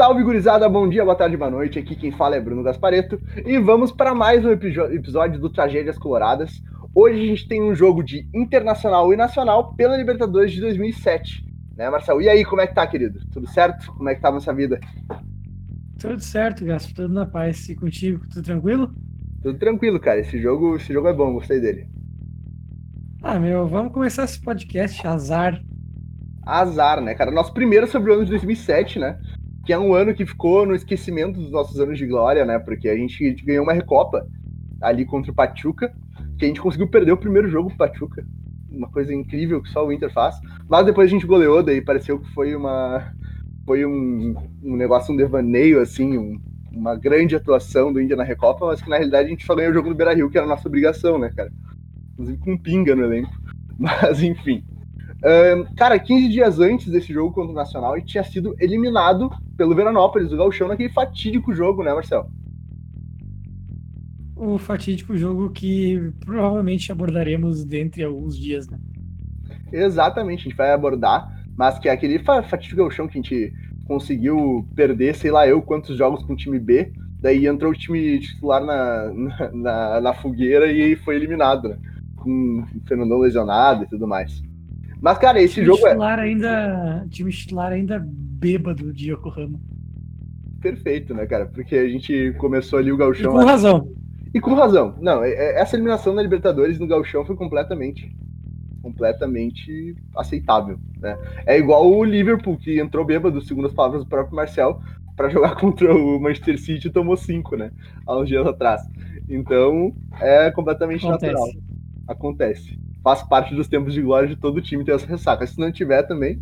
Salve gurizada, bom dia, boa tarde, boa noite. Aqui quem fala é Bruno Gaspareto e vamos para mais um episódio do Tragédias Coloradas. Hoje a gente tem um jogo de internacional e nacional pela Libertadores de 2007, né, Marcelo? E aí, como é que tá, querido? Tudo certo? Como é que tá a nossa vida? Tudo certo, Gaspo, tudo na paz. E contigo, tudo tranquilo? Tudo tranquilo, cara. Esse jogo, esse jogo é bom, gostei dele. Ah, meu, vamos começar esse podcast, azar. Azar, né, cara? Nosso primeiro sobre o ano de 2007, né? Que é um ano que ficou no esquecimento dos nossos anos de glória, né? Porque a gente, a gente ganhou uma recopa ali contra o Pachuca, que a gente conseguiu perder o primeiro jogo pro Pachuca. Uma coisa incrível que só o Inter faz. Mas depois a gente goleou, daí pareceu que foi uma. Foi um, um negócio, um devaneio, assim, um, uma grande atuação do Inter na Recopa, mas que na realidade a gente só ganhou o jogo do Beira Rio, que era a nossa obrigação, né, cara? Inclusive com pinga no elenco. Mas enfim. Um, cara, 15 dias antes desse jogo contra o Nacional, ele tinha sido eliminado pelo Veranópolis, do Gauchão, naquele fatídico jogo, né, Marcel? O fatídico jogo que provavelmente abordaremos dentro de alguns dias, né? Exatamente, a gente vai abordar, mas que é aquele fatídico Gauchão que a gente conseguiu perder, sei lá eu, quantos jogos com o time B, daí entrou o time titular na, na, na, na fogueira e foi eliminado, né? Com o Fernandão lesionado e tudo mais. Mas, cara, esse time jogo é titular é. Ainda, time titular ainda bêbado de Yokohama. Perfeito, né, cara? Porque a gente começou ali o Galchão. E com razão. E com razão. Não, é, é, essa eliminação na Libertadores no Galchão foi completamente completamente aceitável, né? É igual o Liverpool que entrou bêbado, segundo as palavras do próprio Marcel, para jogar contra o Manchester City e tomou cinco, né? Há uns dias atrás. Então, é completamente Acontece. natural. Acontece faz parte dos tempos de glória de todo time ter essa ressaca. Se não tiver também,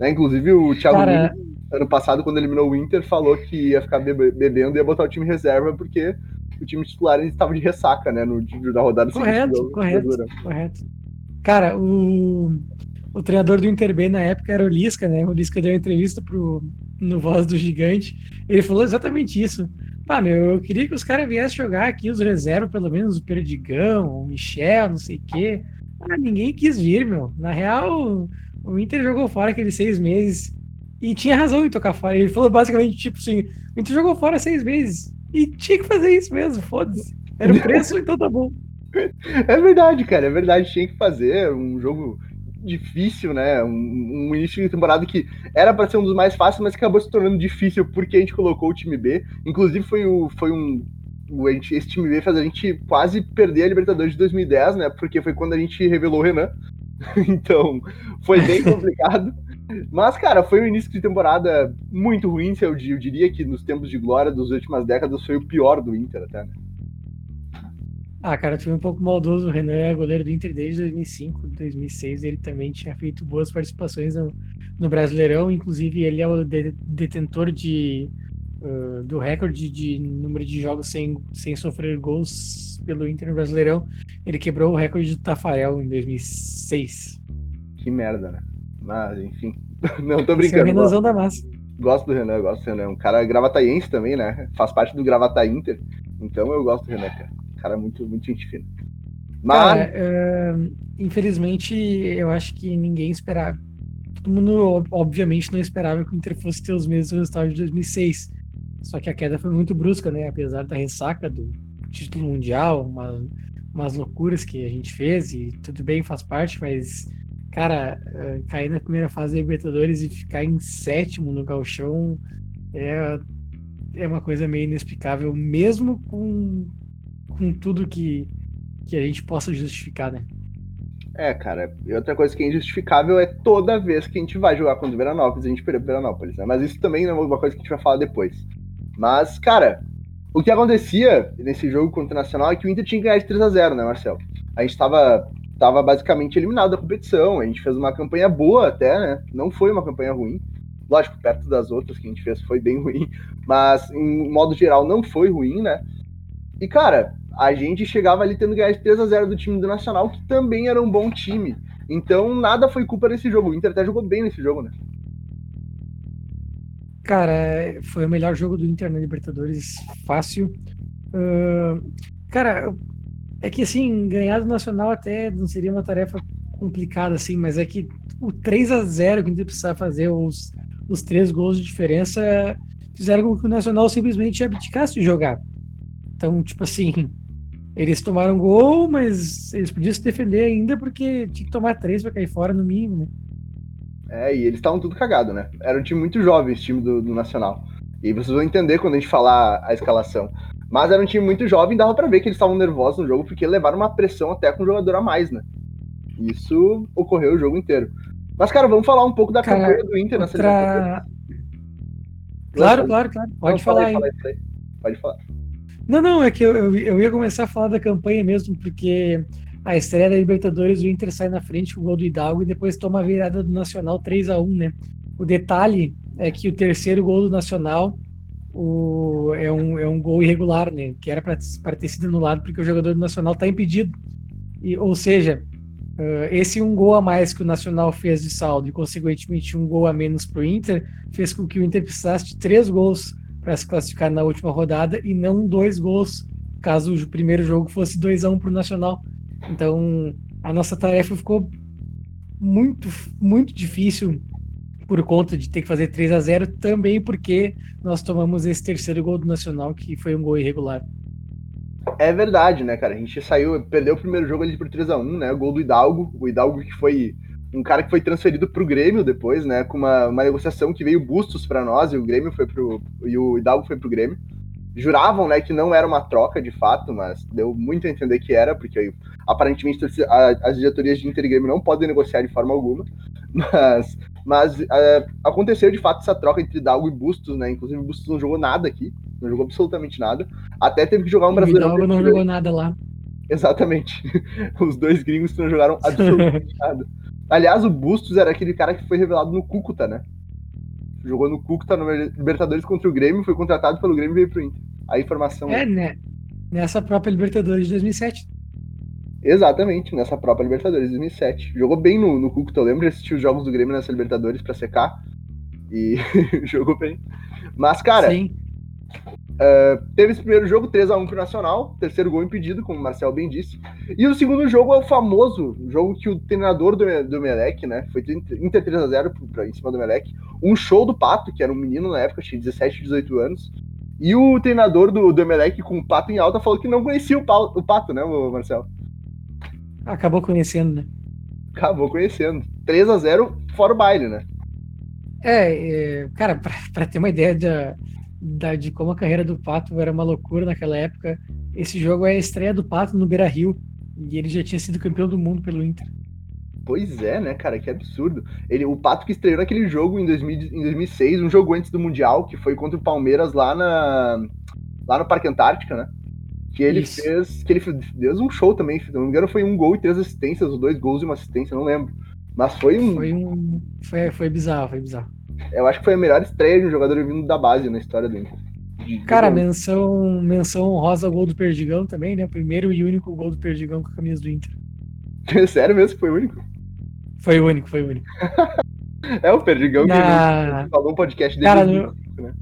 né? Inclusive o Thiago Cara... ano passado, quando eliminou o Inter, falou que ia ficar bebendo e ia botar o time reserva, porque o time titular estava de ressaca, né? No dia da rodada Correto, seguinte, correto, correto. Cara, o, o treinador do Inter B na época era o Lisca, né? O Lisca deu uma entrevista pro, no Voz do Gigante. Ele falou exatamente isso. Pá, meu, eu queria que os caras viessem jogar aqui os reservas, pelo menos o Perdigão, o Michel, não sei o quê. Ah, ninguém quis vir, meu. Na real, o Inter jogou fora aqueles seis meses. E tinha razão em tocar fora. Ele falou basicamente, tipo assim, o Inter jogou fora seis meses. E tinha que fazer isso mesmo, foda-se. Era o preço, então tá bom. É verdade, cara, é verdade. Tinha que fazer um jogo difícil, né? Um, um início de temporada que era para ser um dos mais fáceis, mas acabou se tornando difícil porque a gente colocou o time B. Inclusive, foi, o, foi um esse time B faz a gente quase perder a Libertadores de 2010, né? Porque foi quando a gente revelou o Renan. então, foi bem complicado. Mas, cara, foi um início de temporada muito ruim. Eu, eu diria que nos tempos de glória das últimas décadas foi o pior do Inter, até, né? Ah, cara, foi um pouco maldoso. O Renan é goleiro do Inter desde 2005, 2006. Ele também tinha feito boas participações no, no Brasileirão. Inclusive, ele é o de, detentor de uh, do recorde de número de jogos sem, sem sofrer gols pelo Inter no Brasileirão. Ele quebrou o recorde do Tafarel em 2006. Que merda, né? Mas, enfim. Não, tô brincando. Esse é o Renanzão da massa. Gosto do Renan, gosto do Renan. Um cara gravataense também, né? Faz parte do Gravata Inter. Então eu gosto do Renan, cara. Um cara muito, muito gente fina. Mas... Cara, uh, infelizmente, eu acho que ninguém esperava. Todo mundo, obviamente, não esperava que o Inter fosse ter os mesmos resultados de 2006. Só que a queda foi muito brusca, né? Apesar da ressaca do título mundial, uma, umas loucuras que a gente fez, e tudo bem, faz parte, mas, cara, eh, cair na primeira fase da Libertadores e ficar em sétimo no Galchão é, é uma coisa meio inexplicável, mesmo com, com tudo que, que a gente possa justificar, né? É, cara, e outra coisa que é injustificável é toda vez que a gente vai jogar contra o Veranópolis, a gente perdeu o Veranópolis, né? Mas isso também é uma coisa que a gente vai falar depois. Mas, cara, o que acontecia nesse jogo contra o Nacional é que o Inter tinha que ganhar de 3 a 0 né, Marcelo? A gente estava tava basicamente eliminado da competição, a gente fez uma campanha boa até, né? Não foi uma campanha ruim. Lógico, perto das outras que a gente fez foi bem ruim, mas em modo geral não foi ruim, né? E, cara, a gente chegava ali tendo ganhado de 3 a 0 do time do Nacional, que também era um bom time. Então, nada foi culpa desse jogo. O Inter até jogou bem nesse jogo, né? Cara, foi o melhor jogo do Inter na Libertadores, fácil. Uh, cara, é que assim, ganhar do Nacional até não seria uma tarefa complicada, assim, mas é que o 3 a 0 que o Inter precisava fazer, os, os três gols de diferença, fizeram com que o Nacional simplesmente abdicasse de jogar. Então, tipo assim, eles tomaram gol, mas eles podiam se defender ainda porque tinha que tomar três para cair fora no mínimo, né? É, e eles estavam tudo cagado, né? Era um time muito jovem, esse time do, do, Nacional. E vocês vão entender quando a gente falar a escalação. Mas era um time muito jovem, dava para ver que eles estavam nervosos no jogo, porque levaram uma pressão até com um jogador a mais, né? Isso ocorreu o jogo inteiro. Mas, cara, vamos falar um pouco da cara, campanha do Inter nessa outra... Claro, claro, claro. Pode não, falar aí. Pode falar. Não, não, é que eu, eu, eu, ia começar a falar da campanha mesmo, porque a estreia da Libertadores, o Inter sai na frente com o gol do Hidalgo e depois toma a virada do Nacional 3 a 1 né? O detalhe é que o terceiro gol do Nacional o, é, um, é um gol irregular, né? Que era para ter sido anulado porque o jogador do Nacional está impedido. E, ou seja, uh, esse um gol a mais que o Nacional fez de saldo e, consequentemente, um gol a menos para o Inter fez com que o Inter precisasse de três gols para se classificar na última rodada e não dois gols, caso o primeiro jogo fosse 2 a 1 um para o Nacional. Então, a nossa tarefa ficou muito, muito difícil por conta de ter que fazer 3 a 0 também porque nós tomamos esse terceiro gol do Nacional, que foi um gol irregular. É verdade, né, cara? A gente saiu, perdeu o primeiro jogo ali por 3 a 1 né? O gol do Hidalgo. O Hidalgo que foi um cara que foi transferido pro Grêmio depois, né? Com uma, uma negociação que veio bustos para nós e o Grêmio foi pro. E o Hidalgo foi pro Grêmio. Juravam, né, que não era uma troca de fato, mas deu muito a entender que era, porque aparentemente as diretorias de Inter e Grêmio não podem negociar de forma alguma. Mas, mas uh, aconteceu de fato essa troca entre Hidalgo e Bustos, né? Inclusive o Bustos não jogou nada aqui, não jogou absolutamente nada. Até teve que jogar um brasileiro. O Hidalgo não jogou nada lá. Exatamente. Os dois gringos não jogaram absolutamente nada. Aliás, o Bustos era aquele cara que foi revelado no Cúcuta, né? Jogou no Cúcuta no Libertadores contra o Grêmio, foi contratado pelo Grêmio e veio pro Inter. A informação. É, né? Nessa própria Libertadores de 2007. Exatamente, nessa própria Libertadores de 2007. Jogou bem no, no Cúcuta, eu lembro de assistir os jogos do Grêmio nessa Libertadores pra secar. E jogou bem. Mas, cara, Sim. Uh, teve esse primeiro jogo, 3x1 pro Nacional, terceiro gol impedido, como o Marcel bem disse. E o segundo jogo é o famoso jogo que o treinador do, do Melec, né? Foi Inter 3x0 em cima do Melec. Um show do Pato, que era um menino na época, tinha 17, 18 anos. E o treinador do, do Emelec, com o Pato em alta, falou que não conhecia o, pau, o Pato, né, Marcel? Acabou conhecendo, né? Acabou conhecendo. 3 a 0 fora o baile, né? É, é cara, pra, pra ter uma ideia da, da, de como a carreira do Pato era uma loucura naquela época. Esse jogo é a estreia do Pato no Beira Rio. E ele já tinha sido campeão do mundo pelo Inter. Pois é, né, cara? Que absurdo. Ele, o Pato que estreou naquele jogo em, 2000, em 2006, um jogo antes do Mundial, que foi contra o Palmeiras lá, na, lá no Parque Antártica, né? Que ele Isso. fez. Que ele fez um show também. Se não me engano, foi um gol e três assistências, ou dois gols e uma assistência, não lembro. Mas foi um. Foi um. Foi, foi bizarro, foi bizarro. Eu acho que foi a melhor estreia de um jogador vindo da base na história do Inter. Cara, menção, menção rosa gol do Perdigão também, né? Primeiro e único gol do Perdigão com a camisa do Inter. Sério mesmo foi o único? Foi o único, foi o único. é o Perdigão Na... que falou um podcast dele. Cara, no... né?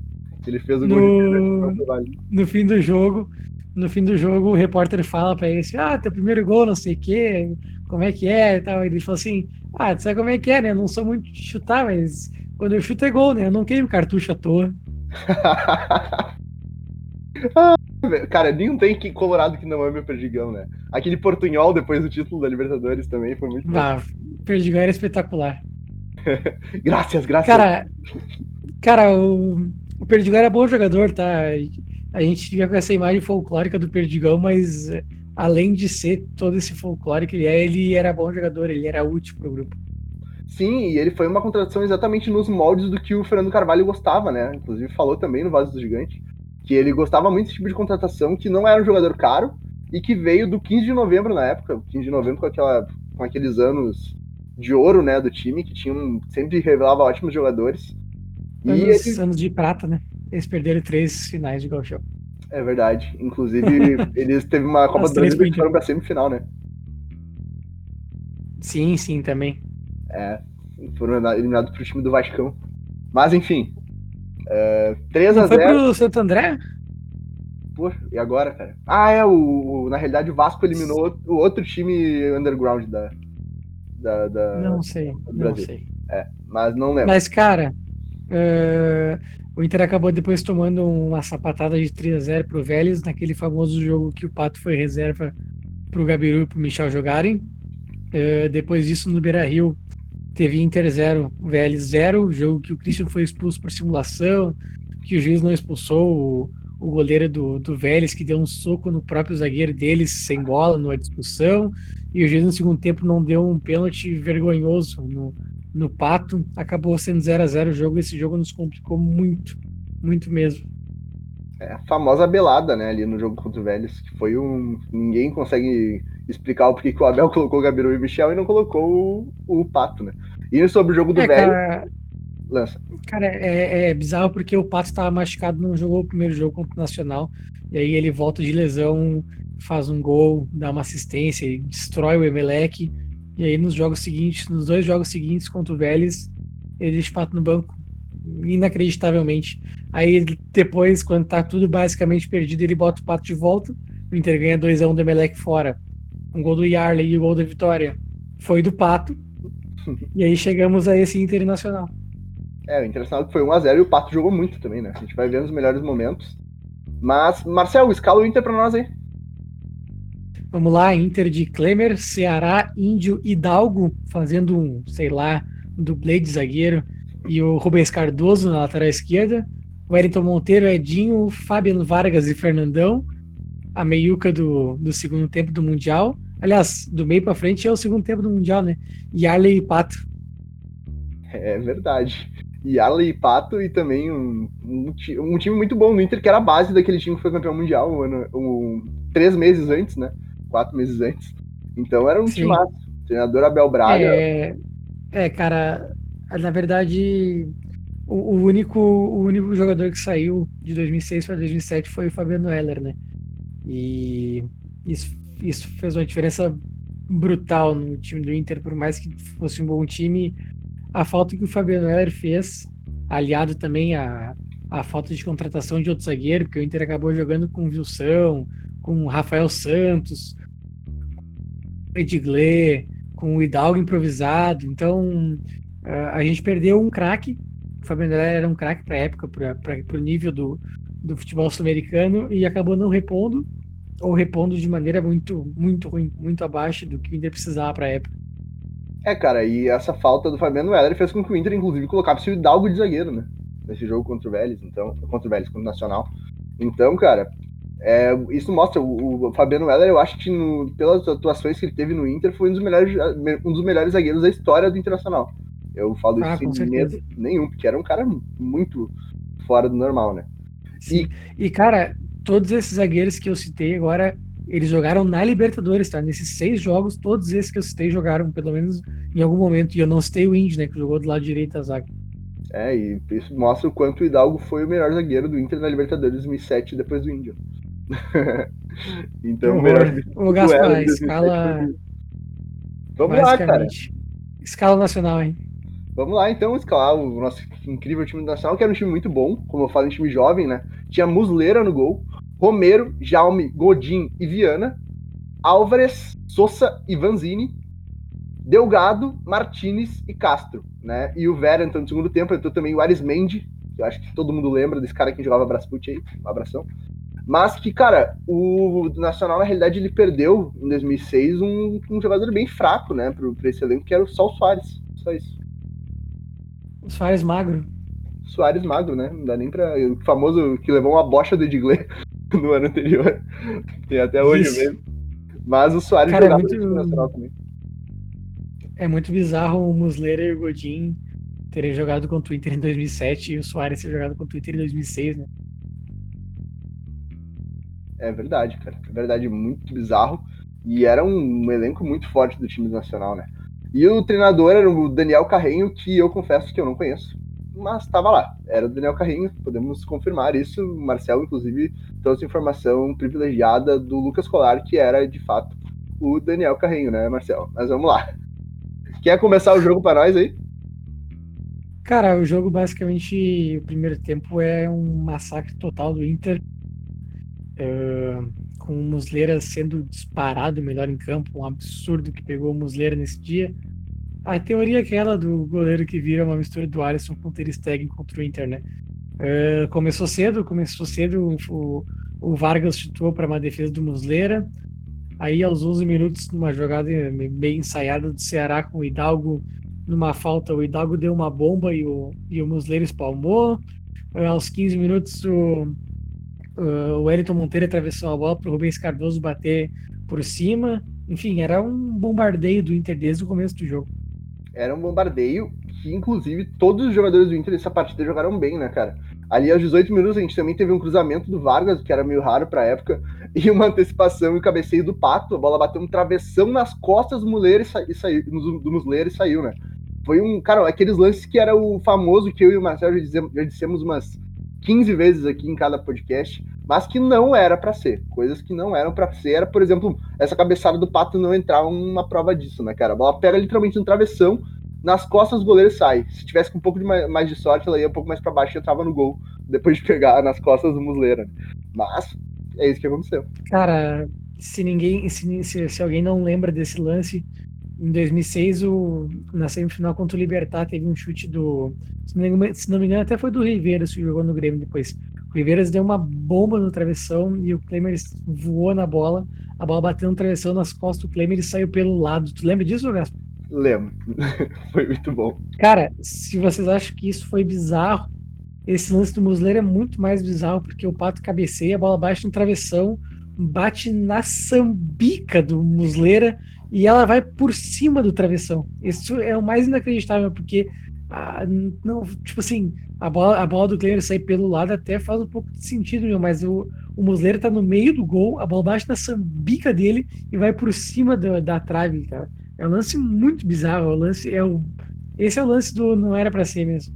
Ele fez o no... gol de... No fim do jogo, no fim do jogo, o repórter fala pra ele assim: Ah, teu primeiro gol, não sei o quê, como é que é e tal. Ele falou assim: Ah, tu sabe como é que é, né? Eu não sou muito de chutar, mas quando eu chuto é gol, né? Eu não queimo cartucho à toa. Cara, nenhum tem que Colorado que não ame o Perdigão, né? Aquele portunhol depois do título da Libertadores também foi muito ah, Perdigão era espetacular. graças, graças. Cara, cara o, o Perdigão era bom jogador, tá? A gente fica com essa imagem folclórica do Perdigão, mas além de ser todo esse folclore que ele é, ele era bom jogador, ele era útil pro grupo. Sim, e ele foi uma contratação exatamente nos moldes do que o Fernando Carvalho gostava, né? Inclusive falou também no Vaso do Gigante que ele gostava muito desse tipo de contratação, que não era um jogador caro e que veio do 15 de novembro na época, 15 de novembro com, aquela, com aqueles anos de ouro, né, do time, que tinham, sempre revelava ótimos jogadores. Anos, e ele... anos de prata, né? Eles perderam três finais de Gauchão. É verdade. Inclusive, eles teve uma Copa do Brasil que foram pra semifinal, né? Sim, sim, também. É, foram eliminados pro time do Vascão. Mas enfim. É, 3 a 0 Foi pro Santo André? Pô, e agora, cara? Ah, é, o, o, na realidade o Vasco eliminou o outro time underground da. da, da não sei, não sei. É, mas não lembro. Mas, cara, Uh, o Inter acabou depois tomando uma sapatada de 3 a 0 pro Vélez, naquele famoso jogo que o Pato foi reserva pro Gabiru e pro Michel jogarem. Uh, depois disso, no Beira Rio, teve Inter 0, Vélez 0, jogo que o Christian foi expulso por simulação, que o juiz não expulsou o, o goleiro do, do Vélez, que deu um soco no próprio zagueiro deles, sem bola, numa discussão, e o juiz no segundo tempo não deu um pênalti vergonhoso no, no Pato. Acabou sendo 0 a 0 o jogo, esse jogo nos complicou muito, muito mesmo. É a famosa belada, né, ali no jogo contra o Vélez, que foi um... ninguém consegue explicar o porquê que o Abel colocou o Gabiru e o Michel e não colocou o, o Pato, né. E sobre o jogo do é, Vélez... Cara lança. Cara, é, é bizarro porque o Pato estava machucado, não jogou o primeiro jogo contra o Nacional. E aí ele volta de lesão, faz um gol, dá uma assistência, destrói o Emelec. E aí nos jogos seguintes, nos dois jogos seguintes contra o Vélez, ele deixa o Pato no banco. Inacreditavelmente. Aí depois, quando tá tudo basicamente perdido, ele bota o Pato de volta. O Inter ganha 2x1 do Emelec fora. Um gol do Yarley e o gol da vitória foi do Pato. E aí chegamos a esse Internacional. É, o Internacional foi 1x0 e o Pato jogou muito também, né? A gente vai vendo os melhores momentos. Mas, Marcel, escala o Inter pra nós aí. Vamos lá, Inter de Klemer, Ceará, Índio, Hidalgo, fazendo um, sei lá, um dublê de zagueiro. E o Rubens Cardoso na lateral esquerda. O Wellington Monteiro, Edinho, Fabiano Vargas e Fernandão. A meiuca do, do segundo tempo do Mundial. Aliás, do meio para frente é o segundo tempo do Mundial, né? E Arley e Pato. É verdade. Yarley e Pato e também um, um, um, time muito bom no Inter, que era a base daquele time que foi campeão mundial um ano, um, três meses antes, né? Quatro meses antes. Então era um time. Treinador Abel Braga. É, é, cara, na verdade, o, o, único, o único jogador que saiu de 2006 para 2007 foi o Fabiano Heller, né? E isso, isso fez uma diferença brutal no time do Inter, por mais que fosse um bom time a falta que o Fabiano Heller fez, aliado também à, à falta de contratação de outro zagueiro, porque o Inter acabou jogando com o Wilson, com o Rafael Santos, com o Edgley, com o Hidalgo improvisado. Então, a gente perdeu um craque. O Fabiano Heller era um craque para a época, para o nível do, do futebol sul-americano, e acabou não repondo, ou repondo de maneira muito, muito ruim, muito abaixo do que o Inter precisava para a época. É, cara, e essa falta do Fabiano Heller fez com que o Inter, inclusive, colocasse o Hidalgo de zagueiro, né? Nesse jogo contra o Vélez, então, contra o Vélez, contra o Nacional. Então, cara, é, isso mostra, o, o, Fabiano Heller, eu acho que no, pelas atuações que ele teve no Inter, foi um dos melhores, um dos melhores zagueiros da história do Internacional. Eu falo ah, isso sem medo nenhum, porque era um cara muito fora do normal, né? Sim. E, e, cara, todos esses zagueiros que eu citei agora, eles jogaram na Libertadores, tá? Nesses seis jogos, todos esses que eu citei jogaram, pelo menos em algum momento. E eu não citei o Indy, né? Que jogou do lado direito da zaga. É, e isso mostra o quanto o Hidalgo foi o melhor zagueiro do Inter na Libertadores 2007, depois do Índio. então, o melhor. O Gaspar, escala. Vamos lá, cara. Escala nacional, hein? Vamos lá, então, escalar o nosso incrível time nacional, que era um time muito bom, como eu falo, um time jovem, né? Tinha Musleira no gol, Romero, Jaume, Godin e Viana, Álvares, Sousa e Vanzini, Delgado, Martinez e Castro, né? E o Vera entrou no segundo tempo, entrou também o Arismendi, que eu acho que todo mundo lembra desse cara que jogava Brasfoot aí, um abração. Mas que, cara, o Nacional, na realidade, ele perdeu em 2006 um, um jogador bem fraco, né, pro, pra esse elenco, que era o Soares. Só isso. O Soares magro. Soares magro, né? Não dá nem pra. O famoso que levou uma bocha do Edgley no ano anterior. Tem até hoje Isso. mesmo. Mas o Soares Cara, jogava é muito... nacional também. É muito bizarro o Muslera e o Godin terem jogado contra o Inter em 2007 e o Soares ter jogado contra o Inter em 2006, né? É verdade, cara. É verdade, muito bizarro. E era um, um elenco muito forte do time nacional, né? E o treinador era o Daniel Carrenho, que eu confesso que eu não conheço mas estava lá. Era o Daniel Carrinho, podemos confirmar isso. O Marcel, inclusive, trouxe informação privilegiada do Lucas Colar, que era de fato o Daniel Carrinho, né, Marcel? Mas vamos lá. Quer começar o jogo para nós aí? Cara, o jogo basicamente, o primeiro tempo é um massacre total do Inter, uh, com o Muslera sendo disparado melhor em campo, um absurdo que pegou o Muslera nesse dia a teoria é aquela do goleiro que vira uma mistura do Alisson com o Ter Stegen contra o Inter, né? Uh, começou cedo, começou cedo, o, o Vargas chutou para uma defesa do Muslera, aí aos 11 minutos, numa jogada bem ensaiada do Ceará com o Hidalgo, numa falta, o Hidalgo deu uma bomba e o, e o Muslera espalmou, uh, aos 15 minutos o, uh, o Wellington Monteiro atravessou a bola para o Rubens Cardoso bater por cima, enfim, era um bombardeio do Inter desde o começo do jogo. Era um bombardeio que, inclusive, todos os jogadores do Inter dessa partida jogaram bem, né, cara? Ali aos 18 minutos a gente também teve um cruzamento do Vargas, que era meio raro pra época, e uma antecipação e cabeceio do Pato. A bola bateu um travessão nas costas do Muleiro e, sa e saiu, do e saiu, né? Foi um, cara, aqueles lances que era o famoso que eu e o Marcelo já dissemos umas 15 vezes aqui em cada podcast, mas que não era para ser. Coisas que não eram para ser. Era, por exemplo, essa cabeçada do Pato não entrar uma prova disso, né, cara? A bola pega literalmente no travessão, nas costas do goleiro sai. Se tivesse com um pouco de mais, de sorte, ela ia um pouco mais para baixo e entrava no gol, depois de pegar nas costas do Muslera. Mas é isso que aconteceu. Cara, se ninguém, se, se, se alguém não lembra desse lance, em 2006, o, na semifinal contra o Libertar, teve um chute do. Se não, me engano, até foi do Riveiras que jogou no Grêmio depois. Riveiras deu uma bomba no travessão e o Klemer voou na bola. A bola bateu no travessão nas costas do Klemer e saiu pelo lado. Tu lembra disso, Gaspar? Lembro. foi muito bom. Cara, se vocês acham que isso foi bizarro, esse lance do Muslera é muito mais bizarro, porque o Pato cabeceia, a bola bate no travessão, bate na sambica do Muslera e ela vai por cima do travessão. Isso é o mais inacreditável, porque não, tipo assim, a bola, a bola do Kleber sair pelo lado até faz um pouco de sentido, meu, mas o, o Muslera tá no meio do gol, a bola bate na sambica dele e vai por cima do, da trave, cara. É um lance muito bizarro. O lance é o, esse é o lance do não era para ser mesmo.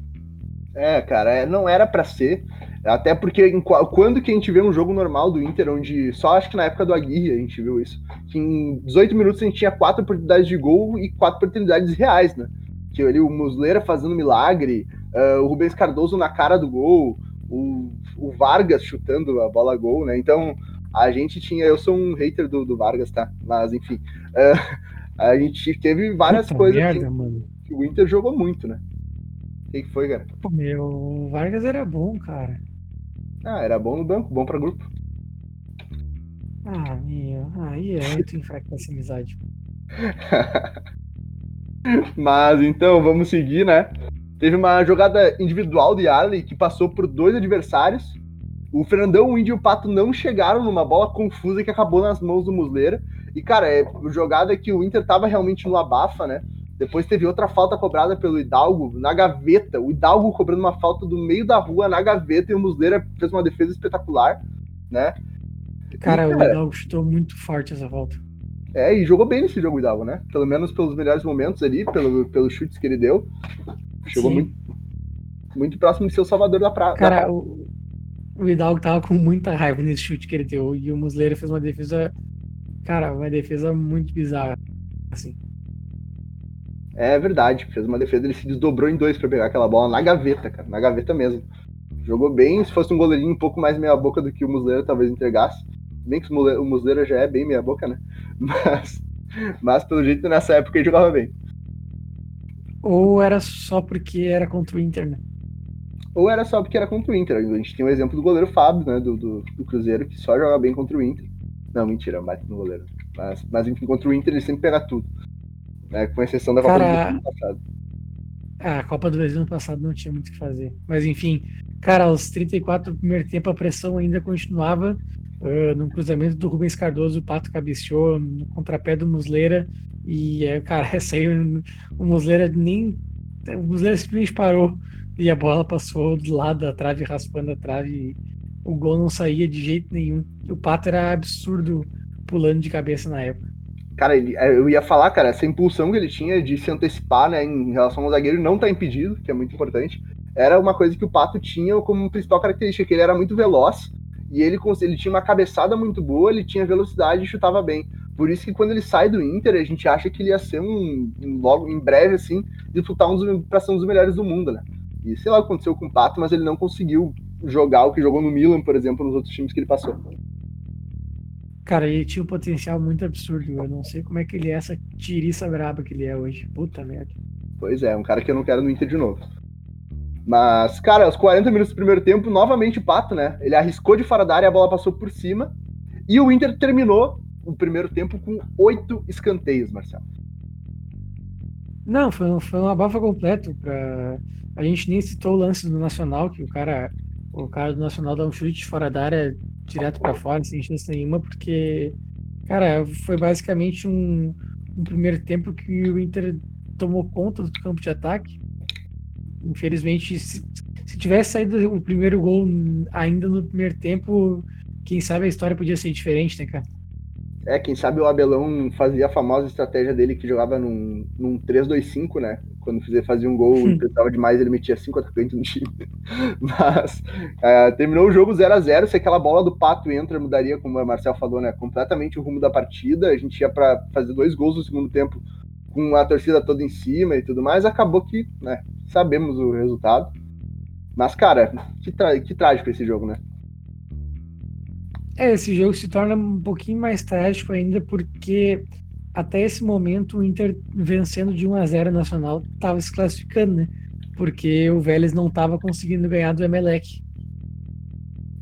É, cara, é, não era para ser. Até porque em, quando que a gente vê um jogo normal do Inter, onde só acho que na época do Aguirre a gente viu isso, que em 18 minutos a gente tinha quatro oportunidades de gol e quatro oportunidades reais, né? Que ali o Muslera fazendo milagre, uh, o Rubens Cardoso na cara do gol, o, o, Vargas chutando a bola gol, né? Então a gente tinha, eu sou um hater do, do Vargas, tá? Mas enfim, uh, a gente teve várias Puta coisas merda, que, que o Inter jogou muito, né? O que, que foi, cara? Pô, meu, o Vargas era bom, cara. Ah, era bom no banco, bom pra grupo. Ah, meu, aí é muito enfraquece a amizade. Mas então, vamos seguir, né? Teve uma jogada individual de Arley que passou por dois adversários. O Fernandão, o Índio e o Pato não chegaram numa bola confusa que acabou nas mãos do Musleira. E, cara, é jogada que o Inter tava realmente no abafa, né? Depois teve outra falta cobrada pelo Hidalgo na gaveta. O Hidalgo cobrando uma falta do meio da rua na gaveta e o Musleira fez uma defesa espetacular, né? Cara, e, cara o Hidalgo chutou muito forte essa falta. É, e jogou bem nesse jogo o Hidalgo, né? Pelo menos pelos melhores momentos ali, pelo, pelos chutes que ele deu. Chegou muito, muito próximo de ser o salvador da praia. Cara, da... o, o Hidalgo tava com muita raiva nesse chute que ele deu. E o Musleira fez uma defesa Cara, uma defesa muito bizarra. Assim. É verdade, fez uma defesa, ele se desdobrou em dois para pegar aquela bola na gaveta, cara, na gaveta mesmo. Jogou bem, se fosse um goleirinho um pouco mais meia boca do que o Musleira talvez entregasse. Bem que o Musleira já é bem meia boca, né? Mas, mas pelo jeito nessa época ele jogava bem. Ou era só porque era contra o Inter, né? Ou era só porque era contra o Inter. A gente tem o exemplo do goleiro Fábio, né? Do, do, do Cruzeiro, que só joga bem contra o Inter. Não, mentira, bate no goleiro. Mas, mas enfim, contra o Inter ele sempre pega tudo. Né? Com exceção da Copa do Brasil ano passado. Ah, a Copa do Brasil ano passado não tinha muito o que fazer. Mas enfim, cara, aos 34 do primeiro tempo a pressão ainda continuava. Uh, no cruzamento do Rubens Cardoso, o Pato cabeceou no contrapé do Musleira. E, uh, cara, saiu. O Musleira nem. O Musleira simplesmente parou e a bola passou do lado da trave, raspando a trave o gol não saía de jeito nenhum. O Pato era absurdo pulando de cabeça na época. Cara, ele, é, eu ia falar, cara, essa impulsão que ele tinha de se antecipar, né, em relação ao zagueiro não tá impedido, que é muito importante. Era uma coisa que o Pato tinha como principal característica, que ele era muito veloz e ele, ele tinha uma cabeçada muito boa, ele tinha velocidade e chutava bem. Por isso que quando ele sai do Inter, a gente acha que ele ia ser um, logo em breve assim, disputar um para ser um dos melhores do mundo, né? E sei lá o que aconteceu com o Pato, mas ele não conseguiu jogar o que jogou no Milan, por exemplo, nos outros times que ele passou. Cara, ele tinha um potencial muito absurdo. Eu não sei como é que ele é essa tiriça braba que ele é hoje. Puta merda. Pois é, um cara que eu não quero no Inter de novo. Mas, cara, aos 40 minutos do primeiro tempo, novamente o Pato, né? Ele arriscou de fora da área, a bola passou por cima. E o Inter terminou o primeiro tempo com oito escanteios, Marcelo. Não, foi, foi uma bafa completa. Pra... A gente nem citou o lance do Nacional, que o cara, o cara do Nacional dá um chute de fora da área direto para fora, sem chance nenhuma, porque, cara, foi basicamente um, um primeiro tempo que o Inter tomou conta do campo de ataque. Infelizmente, se, se tivesse saído o primeiro gol ainda no primeiro tempo, quem sabe a história podia ser diferente, né, cara? É, quem sabe o Abelão fazia a famosa estratégia dele que jogava num, num 3-2-5, né? Quando fazia um gol e precisava demais, ele metia cinco atacantes no time. Mas é, terminou o jogo 0 a 0 Se aquela bola do Pato entra, mudaria, como o Marcel falou, né? Completamente o rumo da partida. A gente ia para fazer dois gols no segundo tempo com a torcida toda em cima e tudo mais. Acabou que, né? Sabemos o resultado. Mas, cara, que, que trágico esse jogo, né? É, esse jogo se torna um pouquinho mais trágico ainda porque até esse momento o Inter vencendo de 1 a 0 Nacional estava se classificando, né? Porque o Vélez não estava conseguindo ganhar do Emelec.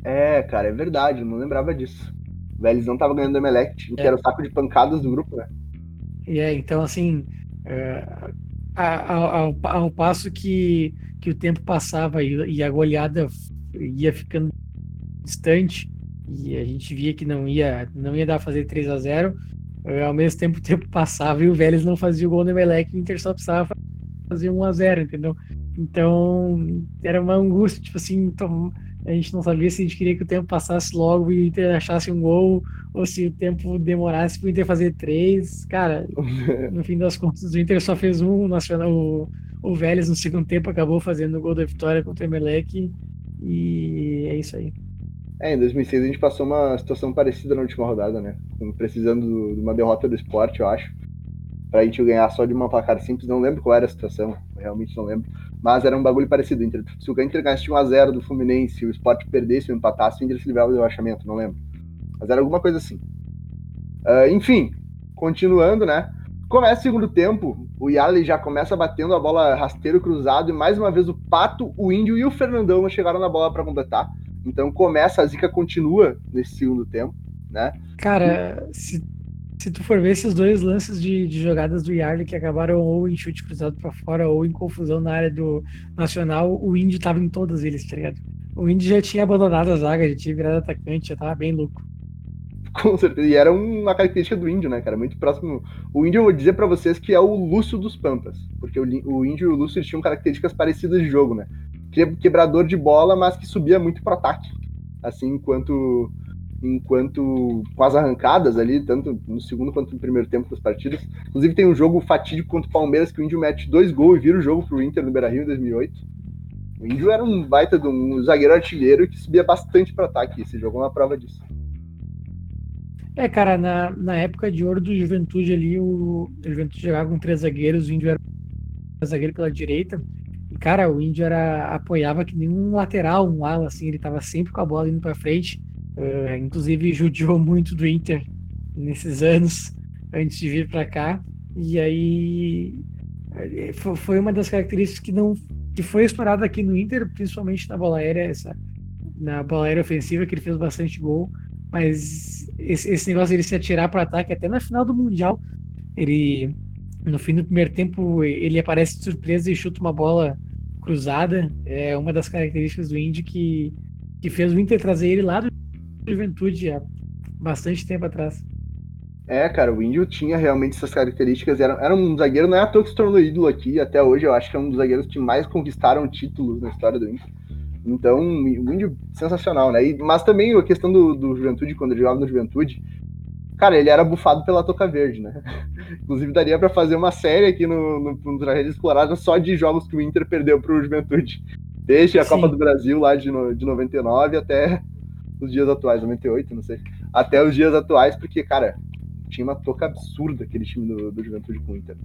É, cara, é verdade, eu não lembrava disso. O Vélez não estava ganhando do Emelec, que é. era o saco de pancadas do grupo, né? E é, então assim, é, ao, ao, passo que, que o tempo passava e, e a goleada ia ficando distante, e a gente via que não ia, não ia dar pra fazer 3 a 0 eh, Ao mesmo tempo o tempo passava e o Vélez não fazia o gol no Emelec, o Inter só precisava fazer 1 a 0 entendeu? Então era uma angústia, tipo assim, a gente não sabia se a gente queria que o tempo passasse logo e o Inter achasse um gol, ou se o tempo demorasse para o Inter fazer três. Cara, no fim das contas, o Inter só fez um, o, Nacional, o, o Vélez no segundo tempo acabou fazendo o gol da vitória contra o Emelec, e é isso aí. É, em 2006 a gente passou uma situação parecida na última rodada, né? Precisando de uma derrota do esporte, eu acho. Pra gente ganhar só de uma placar simples. Não lembro qual era a situação, realmente não lembro. Mas era um bagulho parecido. Se o Inter ganhasse 1x0 do Fluminense, o esporte perdesse ou empatasse, o Inter se livrava do rebaixamento, não lembro. Mas era alguma coisa assim. Uh, enfim, continuando, né? Começa o segundo tempo, o Yali já começa batendo a bola rasteiro cruzado e mais uma vez o Pato, o Índio e o Fernandão chegaram na bola para completar. Então começa, a zica continua nesse segundo tempo, né? Cara, se, se tu for ver esses dois lances de, de jogadas do Yarley que acabaram ou em chute cruzado para fora ou em confusão na área do Nacional, o Indy tava em todos eles, tá ligado? O Indy já tinha abandonado a zaga, já tinha virado atacante, já tava bem louco. Com certeza, e era uma característica do índio, né, cara? Muito próximo. O índio, eu vou dizer para vocês que é o Lúcio dos Pampas, porque o, o índio e o Lúcio tinham características parecidas de jogo, né? quebrador de bola, mas que subia muito para ataque. Assim, enquanto enquanto com as arrancadas ali, tanto no segundo quanto no primeiro tempo das partidas. Inclusive tem um jogo fatídico contra o Palmeiras que o Índio mete dois gols e vira o jogo pro Inter no Beira-Rio em 2008. O Índio era um baita de um zagueiro artilheiro que subia bastante para ataque. Esse jogo é uma prova disso. É, cara, na, na época de ouro do Juventude ali, o, o Juventude jogava com três zagueiros, o Índio era zagueiro pela direita, cara, o Índio era, apoiava que nem um lateral, um ala, assim, ele tava sempre com a bola indo para frente. Uh, inclusive judiou muito do Inter nesses anos antes de vir para cá. E aí eh, foi uma das características que não que foi explorada aqui no Inter, principalmente na bola aérea, essa, na bola aérea ofensiva, que ele fez bastante gol. Mas esse, esse negócio dele se atirar para ataque, até na final do Mundial, ele no fim do primeiro tempo ele aparece de surpresa e chuta uma bola cruzada. É uma das características do Indy que, que fez o Inter trazer ele lá do Juventude há bastante tempo atrás. É, cara, o Índio tinha realmente essas características. Era, era um zagueiro, não é à toa que se tornou ídolo aqui. Até hoje eu acho que é um dos zagueiros que mais conquistaram títulos na história do Inter. Então, o Índio, sensacional, né? E, mas também a questão do, do Juventude, quando ele jogava no Juventude, Cara, ele era bufado pela Toca Verde, né? Inclusive, daria para fazer uma série aqui no, no, no Tragédia Explorada só de jogos que o Inter perdeu pro Juventude. Desde a Sim. Copa do Brasil lá de, no, de 99 até os dias atuais, 98, não sei. Até os dias atuais, porque, cara, tinha uma toca absurda aquele time do, do Juventude com o Inter.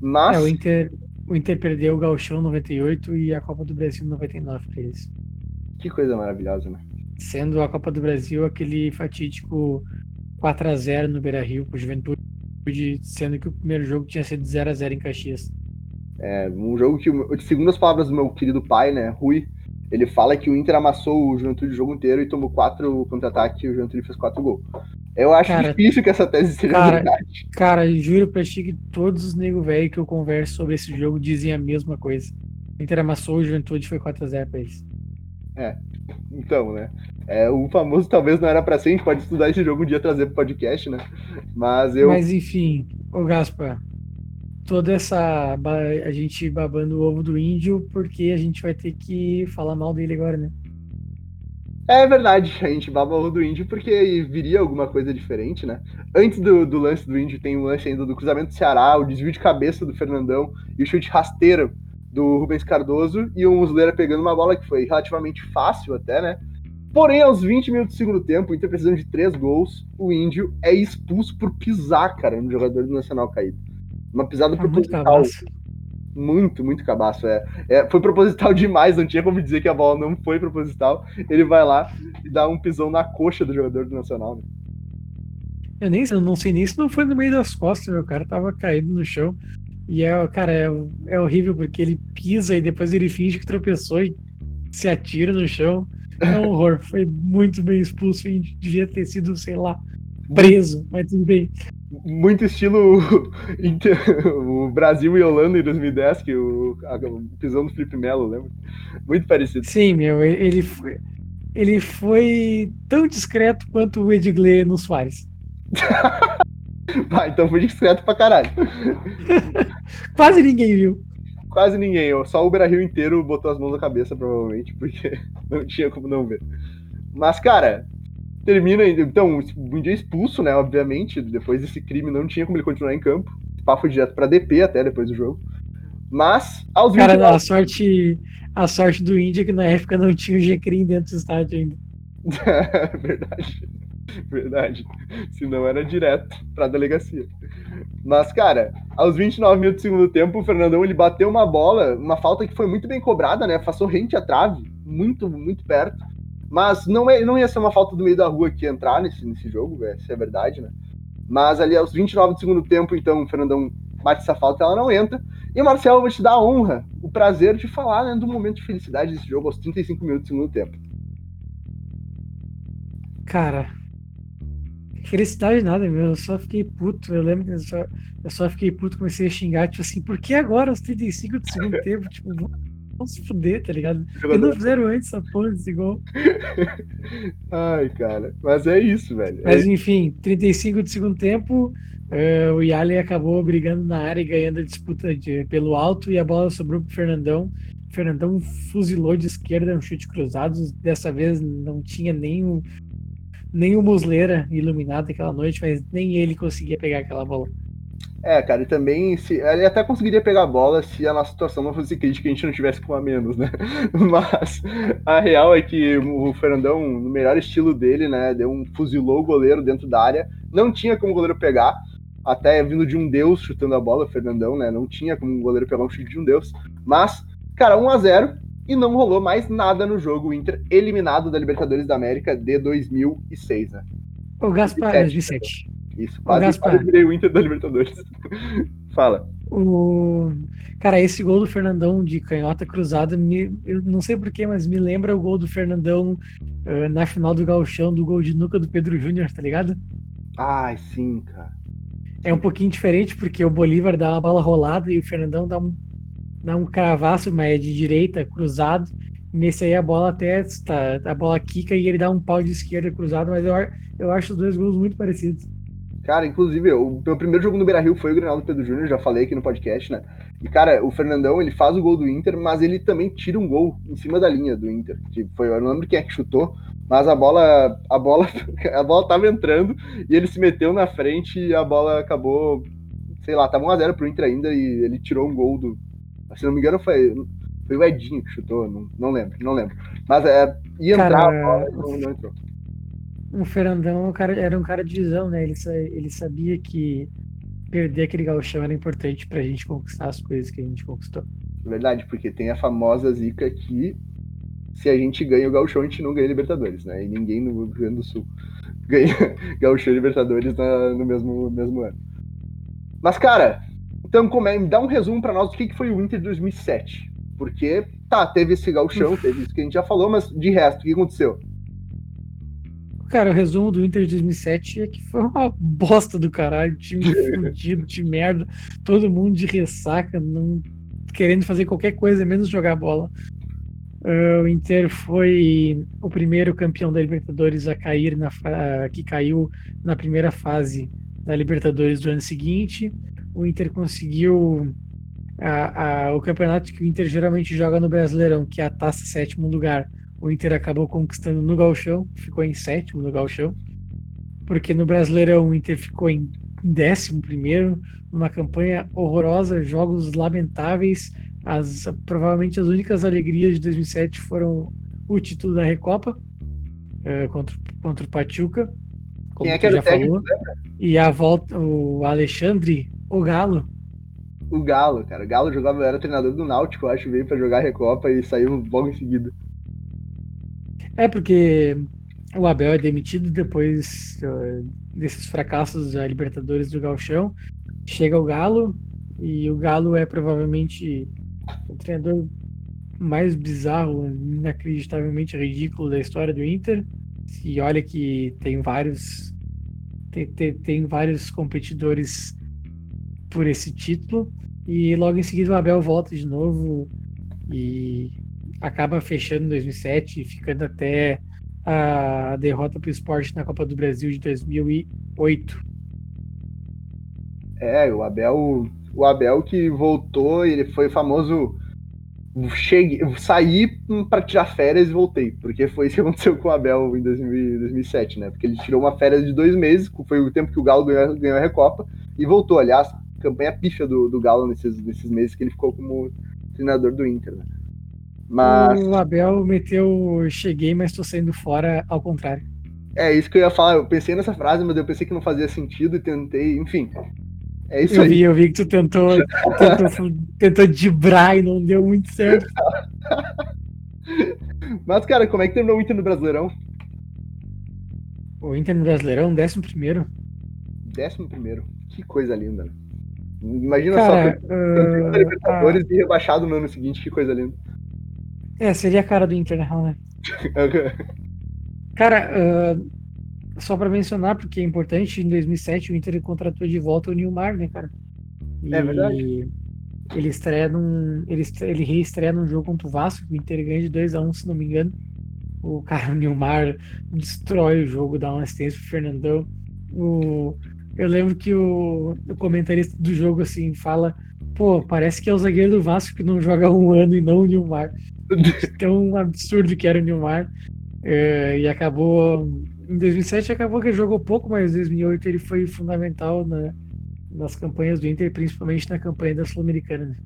Mas... É, o Inter, o Inter perdeu o Gauchão 98 e a Copa do Brasil 99 pra eles. Que coisa maravilhosa, né? Sendo a Copa do Brasil aquele fatídico 4x0 no Beira Rio pro Juventude, sendo que o primeiro jogo tinha sido 0x0 em Caxias. É, um jogo que, segundo as palavras do meu querido pai, né, Rui, ele fala que o Inter amassou o Juventude o jogo inteiro e tomou quatro contra-ataque e o Juventude fez quatro gols. Eu acho cara, difícil que essa tese seja cara, verdade. Cara, juro pra ti que todos os nego velho que eu converso sobre esse jogo dizem a mesma coisa. O Inter amassou o Juventude foi 4x0 pra eles. É, então, né? É, o famoso talvez não era pra ser, a gente pode estudar esse jogo um dia trazer pro podcast, né? Mas eu. Mas enfim, ô Gaspar, toda essa. a gente babando o ovo do índio, porque a gente vai ter que falar mal dele agora, né? É verdade, a gente baba o ovo do índio porque viria alguma coisa diferente, né? Antes do, do lance do índio tem o lance ainda do cruzamento do Ceará, o desvio de cabeça do Fernandão e o chute rasteiro do Rubens Cardoso e o Muslera pegando uma bola que foi relativamente fácil até, né? Porém, aos 20 minutos do segundo tempo, o Inter precisando de três gols, o Índio é expulso por pisar, cara, no jogador do Nacional caído. Uma pisada tá proposital. Muito, muito cabaço. É, é, foi proposital demais, não tinha como dizer que a bola não foi proposital. Ele vai lá e dá um pisão na coxa do jogador do Nacional. Né? Eu nem eu não sei nem se não foi no meio das costas, o cara tava caído no chão. E é, cara, é, é horrível porque ele pisa e depois ele finge que tropeçou e se atira no chão. É um horror. Foi muito bem expulso e devia ter sido, sei lá, preso, mas tudo bem. Muito estilo o Brasil e Holanda em 2010, que o, a, pisão do Felipe Melo, lembra? Muito parecido. Sim, meu, ele foi, ele foi tão discreto quanto o Edgley no Soares. Então foi discreto pra caralho. Quase ninguém viu. Quase ninguém. Só o Brasil inteiro botou as mãos na cabeça, provavelmente, porque não tinha como não ver. Mas, cara, termina. Então, um dia expulso, né? Obviamente. Depois desse crime, não tinha como ele continuar em campo. O papo foi direto pra DP até depois do jogo. Mas, aos Cara, 29... a sorte, a sorte do Índia é que na época não tinha o G-Crim dentro do estádio ainda. Verdade. Verdade. Senão era direto pra delegacia. Mas, cara, aos 29 minutos do segundo tempo, o Fernandão ele bateu uma bola, uma falta que foi muito bem cobrada, né? Passou rente à trave, muito, muito perto. Mas não, é, não ia ser uma falta do meio da rua que entrar nesse, nesse jogo, véio, se é verdade, né? Mas ali aos 29 do segundo tempo, então, o Fernandão bate essa falta, ela não entra. E Marcelo, eu vou te dar a honra, o prazer de falar né, do momento de felicidade desse jogo aos 35 minutos do segundo tempo. Cara, felicidade nada, meu. Eu só fiquei puto. Eu lembro que eu só, eu só fiquei puto, comecei a xingar, tipo assim, por que agora aos 35 do segundo tempo? Tipo, vamos se fuder, tá ligado? E não fizeram antes essa porra desse gol. Ai, cara. Mas é isso, velho. Mas é... enfim, 35 do segundo tempo. Uh, o Yali acabou brigando na área e ganhando a disputa de, pelo alto e a bola sobrou pro Fernandão. O Fernandão fuzilou de esquerda um chute cruzado. Dessa vez não tinha nem o, nem o Musleira iluminado aquela noite, mas nem ele conseguia pegar aquela bola. É, cara, e também se, ele até conseguiria pegar a bola se a nossa situação não fosse crítica e a gente não tivesse com a menos, né? Mas a real é que o Fernandão, no melhor estilo dele, né, deu um fuzilou o goleiro dentro da área, não tinha como o goleiro pegar, até vindo de um deus chutando a bola, o Fernandão, né? Não tinha como o goleiro pegar um chute de um deus. Mas, cara, 1 a 0 e não rolou mais nada no jogo. O Inter eliminado da Libertadores da América de 2006, né? O Gaspar, 2007. Isso, quase, quase virei o Inter da Libertadores. Fala. O... Cara, esse gol do Fernandão de canhota cruzada, me... eu não sei porquê, mas me lembra o gol do Fernandão uh, na final do Galchão, do gol de nuca do Pedro Júnior, tá ligado? Ai, sim, cara. É um pouquinho diferente, porque o Bolívar dá uma bola rolada e o Fernandão dá um dá um cravaço, mas é de direita, cruzado. Nesse aí a bola até tá, a bola quica e ele dá um pau de esquerda cruzado, mas eu, eu acho os dois gols muito parecidos. Cara, inclusive, o meu primeiro jogo no Beira Rio foi o Grenal do Pedro Júnior, já falei aqui no podcast, né? E, cara, o Fernandão, ele faz o gol do Inter, mas ele também tira um gol em cima da linha do Inter. Que foi, eu não lembro quem é que chutou, mas a bola, a bola, a bola tava entrando e ele se meteu na frente e a bola acabou, sei lá, tava 1x0 pro Inter ainda e ele tirou um gol do, se não me engano, foi, foi o Edinho que chutou, não, não lembro, não lembro. Mas é, ia entrar, cara, não, não entrou. O Fernandão o cara, era um cara de visão, né? Ele, ele sabia que perder aquele gauchão era importante pra gente conquistar as coisas que a gente conquistou. Verdade, porque tem a famosa zica que se a gente ganha o gauchão, a gente não ganha Libertadores, né? E ninguém no Rio Grande do Sul. ganha Gaúcho Libertadores na, no mesmo, mesmo ano. Mas, cara, então como é, me dá um resumo para nós do que, que foi o Inter de 2007. Porque, tá, teve esse gauchão, teve isso que a gente já falou, mas de resto, o que aconteceu? Cara, o resumo do Inter de 2007 é que foi uma bosta do caralho, time fudido, de merda, todo mundo de ressaca, não querendo fazer qualquer coisa, menos jogar bola. Uh, o Inter foi o primeiro campeão da Libertadores a cair na que caiu na primeira fase da Libertadores do ano seguinte. O Inter conseguiu a, a, o campeonato que o Inter geralmente joga no Brasileirão, que é a taça sétimo lugar o Inter acabou conquistando no Galchão, ficou em sétimo no Galchão, porque no Brasileirão o Inter ficou em décimo primeiro, numa campanha horrorosa, jogos lamentáveis, as, provavelmente as únicas alegrias de 2007 foram o título da Recopa uh, contra, contra o Pachuca, como Quem é que já falou, e a volta, o Alexandre, o Galo, o Galo, cara. O Galo jogava, era treinador do Náutico, eu acho, veio para jogar a Recopa e saiu logo em seguida. É porque o Abel é demitido depois uh, desses fracassos da Libertadores do Galchão. Chega o Galo e o Galo é provavelmente o treinador mais bizarro, inacreditavelmente ridículo da história do Inter. E olha que tem vários tem, tem, tem vários competidores por esse título. E logo em seguida o Abel volta de novo e acaba fechando em 2007 ficando até a derrota para o esporte na Copa do Brasil de 2008. É, o Abel, o Abel que voltou, ele foi famoso cheguei, saí para tirar férias e voltei, porque foi isso que aconteceu com o Abel em 2000, 2007, né? Porque ele tirou uma férias de dois meses, foi o tempo que o Galo ganhou, ganhou a Recopa e voltou. Aliás, campanha pífia do, do Galo nesses, nesses meses que ele ficou como treinador do Inter, né? Mas... O Abel meteu cheguei, mas estou saindo fora, ao contrário. É isso que eu ia falar. Eu pensei nessa frase, mas eu pensei que não fazia sentido e tentei, enfim. É isso eu aí. Vi, eu vi que tu tentou, tentou, tentou dibrar e não deu muito certo. Mas, cara, como é que terminou o Inter no Brasileirão? O Inter no Brasileirão, décimo primeiro. Décimo primeiro. Que coisa linda. Imagina cara, só, uh, Libertadores uh, e rebaixado no ano seguinte, que coisa linda. É, seria a cara do Inter, na real, né? cara, uh, só para mencionar, porque é importante, em 2007 o Inter contratou de volta o Nilmar, né, cara? E é verdade. Ele estreia num. Ele, ele reestreia num jogo contra o Vasco, o Inter ganha de 2x1, um, se não me engano. O cara, o Nilmar, destrói o jogo, dá uma assistência pro Fernandão. O, eu lembro que o, o comentarista do jogo, assim, fala pô, parece que é o zagueiro do Vasco que não joga um ano e não o Nilmar. Tão absurdo que era o Nilmar. É, e acabou. Em 2007 acabou que jogou pouco, mas em 2008 ele foi fundamental na, nas campanhas do Inter, principalmente na campanha da Sul-Americana. Né?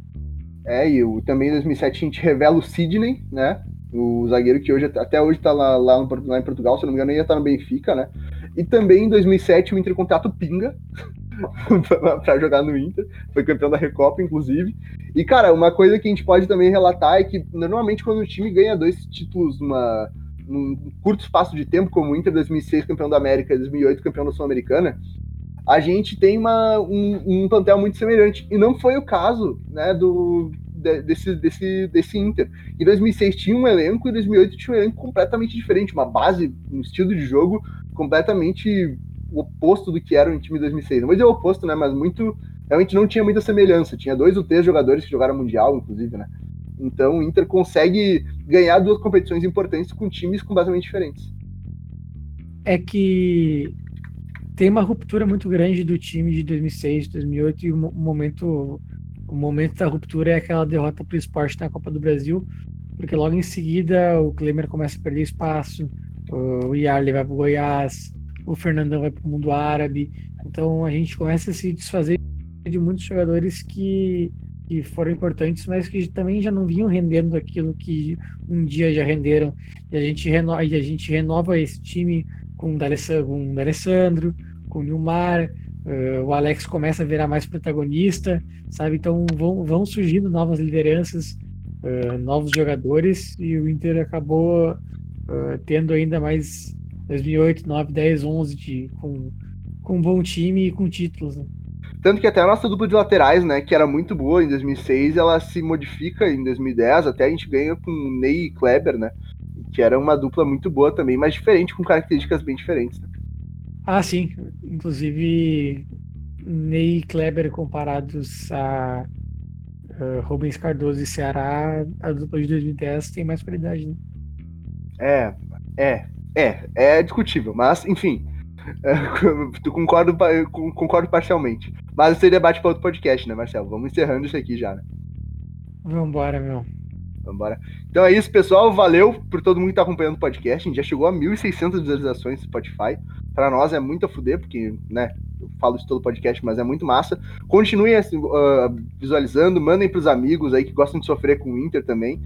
É, e também em 2007 a gente revela o Sidney, né? O zagueiro que hoje até hoje está lá, lá, no, lá em Portugal, se não me engano, ia estar tá no Benfica, né? E também em 2007 o Inter contrata o Pinga, para jogar no Inter. Foi campeão da Recopa, inclusive. E, cara, uma coisa que a gente pode também relatar é que, normalmente, quando o time ganha dois títulos numa, num curto espaço de tempo, como o Inter 2006, campeão da América, e 2008, campeão da Sul-Americana, a gente tem uma, um, um plantel muito semelhante. E não foi o caso né, do, desse, desse, desse Inter. Em 2006 tinha um elenco, e em 2008 tinha um elenco completamente diferente, uma base, um estilo de jogo completamente o oposto do que era o time de 2006. Não vou dizer o oposto, né? Mas muito. Realmente não tinha muita semelhança. Tinha dois ou três jogadores que jogaram Mundial, inclusive, né? Então o Inter consegue ganhar duas competições importantes com times completamente diferentes. É que tem uma ruptura muito grande do time de 2006, 2008 e o momento o momento da ruptura é aquela derrota para o esporte na Copa do Brasil, porque logo em seguida o Klemer começa a perder espaço, o Yarley vai para o Goiás, o Fernandão vai para o mundo árabe. Então a gente começa a se desfazer de muitos jogadores que, que foram importantes, mas que também já não vinham rendendo aquilo que um dia já renderam. E a gente, reno, e a gente renova esse time com o D'Alessandro, com o Nilmar, uh, o Alex começa a virar mais protagonista, sabe? Então vão, vão surgindo novas lideranças, uh, novos jogadores, e o Inter acabou uh, tendo ainda mais 2008, 9, 10, 11 de, com, com um bom time e com títulos. Né? Tanto que até a nossa dupla de laterais, né, que era muito boa em 2006, ela se modifica em 2010, até a gente ganha com Ney e Kleber, né, que era uma dupla muito boa também, mas diferente, com características bem diferentes. Né? Ah, sim. Inclusive, Ney e Kleber comparados a uh, Rubens Cardoso e Ceará, a dupla de 2010 tem mais qualidade, né? É, é, é, é discutível, mas enfim, tu concordo, concordo parcialmente. Mas esse debate para outro podcast, né, Marcelo? Vamos encerrando isso aqui já, né? Vambora, meu. Vambora. Então é isso, pessoal. Valeu por todo mundo que tá acompanhando o podcast. A gente já chegou a 1.600 visualizações no Spotify. Para nós é muito a fuder, porque, né, eu falo isso todo podcast, mas é muito massa. Continuem assim, uh, visualizando, mandem pros amigos aí que gostam de sofrer com o Inter também.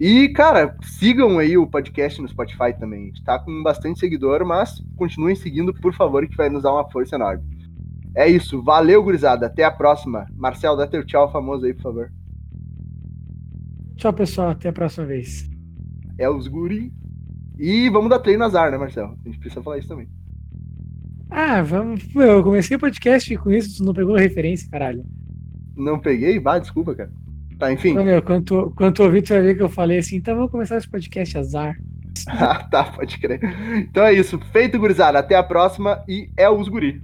E, cara, sigam aí o podcast no Spotify também. A gente tá com bastante seguidor, mas continuem seguindo, por favor, que vai nos dar uma força enorme. É isso. Valeu, gurizada. Até a próxima. Marcel, dá teu tchau famoso aí, por favor. Tchau, pessoal. Até a próxima vez. É os guri. E vamos dar treino azar, né, Marcel? A gente precisa falar isso também. Ah, vamos. Eu comecei o podcast com isso, tu não pegou a referência, caralho. Não peguei? Vá, desculpa, cara. Tá, enfim. Não, meu, quando tu ouvir, tu vai ver que eu falei assim, então vamos começar esse podcast azar. ah, tá, pode crer. Então é isso. Feito, gurizada. Até a próxima e é os guri.